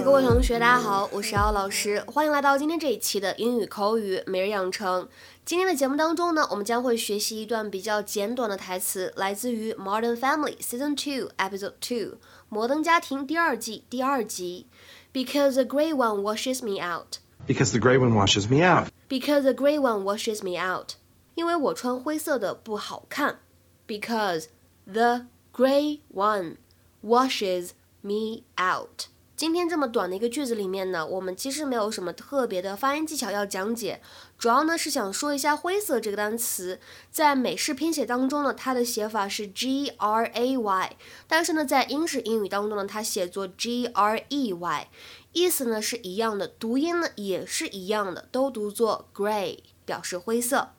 嗨，各位同学，大家好，我是姚老师，欢迎来到今天这一期的英语口语每日养成。今天的节目当中呢，我们将会学习一段比较简短的台词，来自于《Modern Family》Season Two Episode Two，《摩登家庭》第二季第二集。Because the gray one washes me out. Because the gray one washes me out. Because the gray one washes me out. 因为我穿灰色的不好看。Because the gray one washes me out. 今天这么短的一个句子里面呢，我们其实没有什么特别的发音技巧要讲解，主要呢是想说一下“灰色”这个单词，在美式拼写当中呢，它的写法是 G R A Y，但是呢，在英式英语当中呢，它写作 G R E Y，意思呢是一样的，读音呢也是一样的，都读作 gray，表示灰色。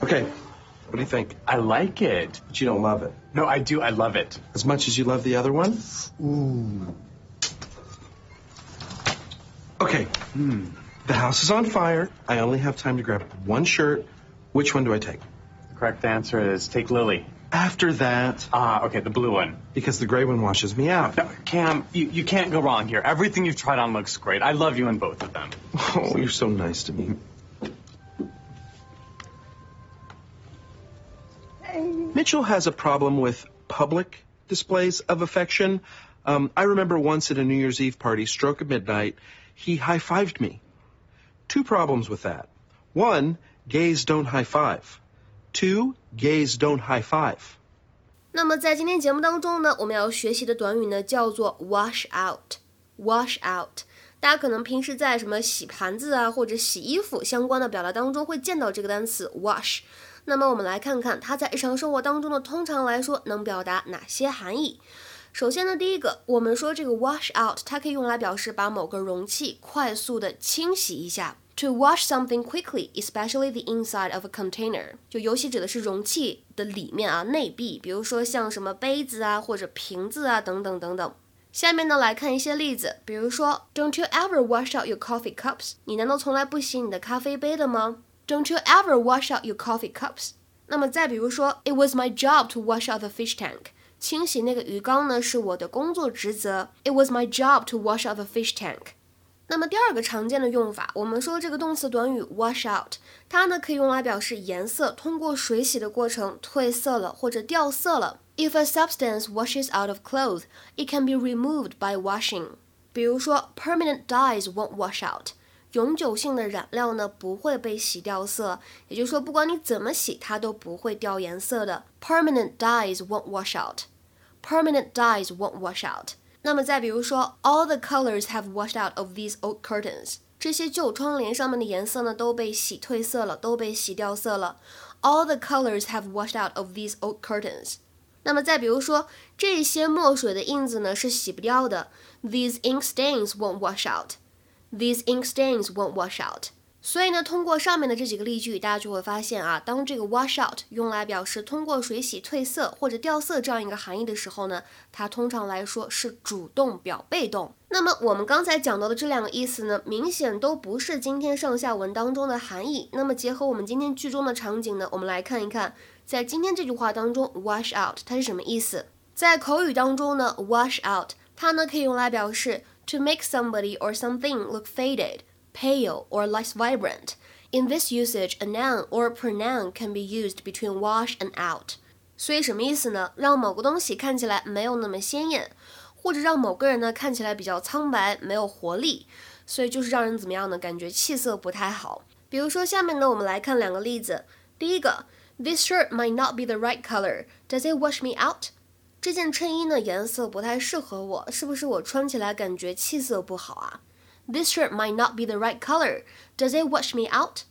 OK what do you think? I like it. But you don't love it. No, I do. I love it. As much as you love the other one? Ooh. Okay. Hmm. The house is on fire. I only have time to grab one shirt. Which one do I take? The correct answer is take Lily. After that, Ah, okay, the blue one. because the gray one washes me out. No, Cam, you, you can't go wrong here. Everything you've tried on looks great. I love you in both of them. Oh, you're so nice to me. Mitchell has a problem with public displays of affection. Um, I remember once at a New Year's Eve party, stroke of midnight, he high fived me. Two problems with that. One, gays don't high five. Two, gays don't high five. 那么在今天节目当中呢，我们要学习的短语呢叫做 wash out。wash out，大家可能平时在什么洗盘子啊或者洗衣服相关的表达当中会见到这个单词 wash。 那么我们来看看它在日常生活当中呢，通常来说能表达哪些含义。首先呢，第一个，我们说这个 wash out，它可以用来表示把某个容器快速的清洗一下。To wash something quickly, especially the inside of a container，就尤其指的是容器的里面啊，内壁，比如说像什么杯子啊或者瓶子啊等等等等。下面呢来看一些例子，比如说，Don't you ever wash out your coffee cups？你难道从来不洗你的咖啡杯的吗 ？Don't you ever wash out your coffee cups？那么再比如说，It was my job to wash out the fish tank。清洗那个鱼缸呢是我的工作职责。It was my job to wash out the fish tank。那么第二个常见的用法，我们说这个动词短语 wash out，它呢可以用来表示颜色通过水洗的过程褪色了或者掉色了。If a substance washes out of clothes, it can be removed by washing。比如说，permanent dyes won't wash out。 永久性的染料呢不会被洗掉色，也就是说，不管你怎么洗，它都不会掉颜色的。Permanent dyes won't wash out. Permanent dyes won't wash out. 那么再比如说，All the colors have washed out of these old curtains. 这些旧窗帘上面的颜色呢都被洗褪色了，都被洗掉色了。All the colors have washed out of these old curtains. 那么再比如说，这些墨水的印子呢是洗不掉的。These ink stains won't wash out. These ink stains won't wash out. 所以呢，通过上面的这几个例句，大家就会发现啊，当这个 wash out 用来表示通过水洗褪色或者掉色这样一个含义的时候呢，它通常来说是主动表被动。那么我们刚才讲到的这两个意思呢，明显都不是今天上下文当中的含义。那么结合我们今天剧中的场景呢，我们来看一看，在今天这句话当中，wash out 它是什么意思？在口语当中呢，wash out 它呢可以用来表示 to make somebody or something look faded。pale, or less vibrant. In this usage, a noun or a pronoun can be used between wash and out. 所以什么意思呢？让某个东西看起来没有那么鲜艳，或者让某个人呢看起来比较苍白，没有活力。所以就是让人怎么样呢？感觉气色不太好。比如说下面呢，我们来看两个例子。第一个，This shirt might not be the right color. Does it wash me out? 这件衬衣呢颜色不太适合我，是不是我穿起来感觉气色不好啊？This shirt might not be the right color. Does it wash me out?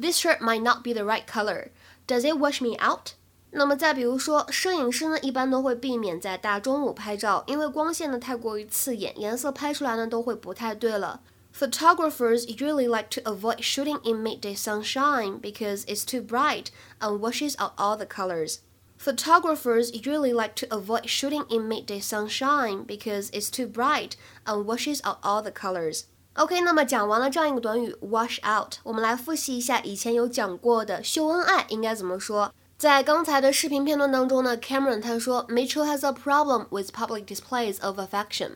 This shirt might not be the right color. Does it wash me out? 那么再比如说，摄影师呢一般都会避免在大中午拍照，因为光线呢太过于刺眼，颜色拍出来呢都会不太对了。Photographers usually like to avoid shooting in midday sunshine because it's too bright and washes out all the colors. Photographers usually like to avoid shooting in midday sunshine because it's too bright and washes out all the colors. OK，那么讲完了这样一个短语 wash out，我们来复习一下以前有讲过的秀恩爱应该怎么说。在刚才的视频片段当中呢，Cameron 他说 Mitchell has a problem with public displays of affection.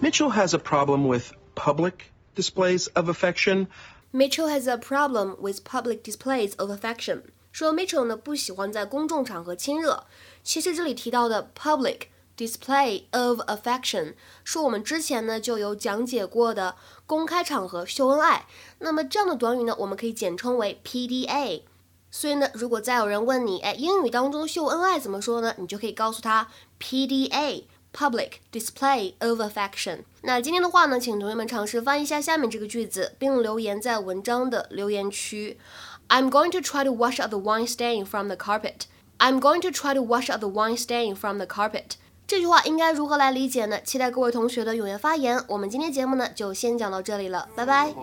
Mitchell has a problem with public displays of affection. Mitchell has a problem with public displays of affection. 说 Mitchell 呢不喜欢在公众场合亲热。其实这里提到的 public display of affection 是我们之前呢就有讲解过的公开场合秀恩爱。那么这样的短语呢，我们可以简称为 PDA。所以呢，如果再有人问你，哎，英语当中秀恩爱怎么说呢？你就可以告诉他 PDA。Public display of affection。那今天的话呢，请同学们尝试翻译一下下面这个句子，并留言在文章的留言区。I'm going to try to wash out the wine stain from the carpet. I'm going to try to wash out the wine stain from the carpet. 这句话应该如何来理解呢？期待各位同学的踊跃发言。我们今天节目呢就先讲到这里了，拜拜。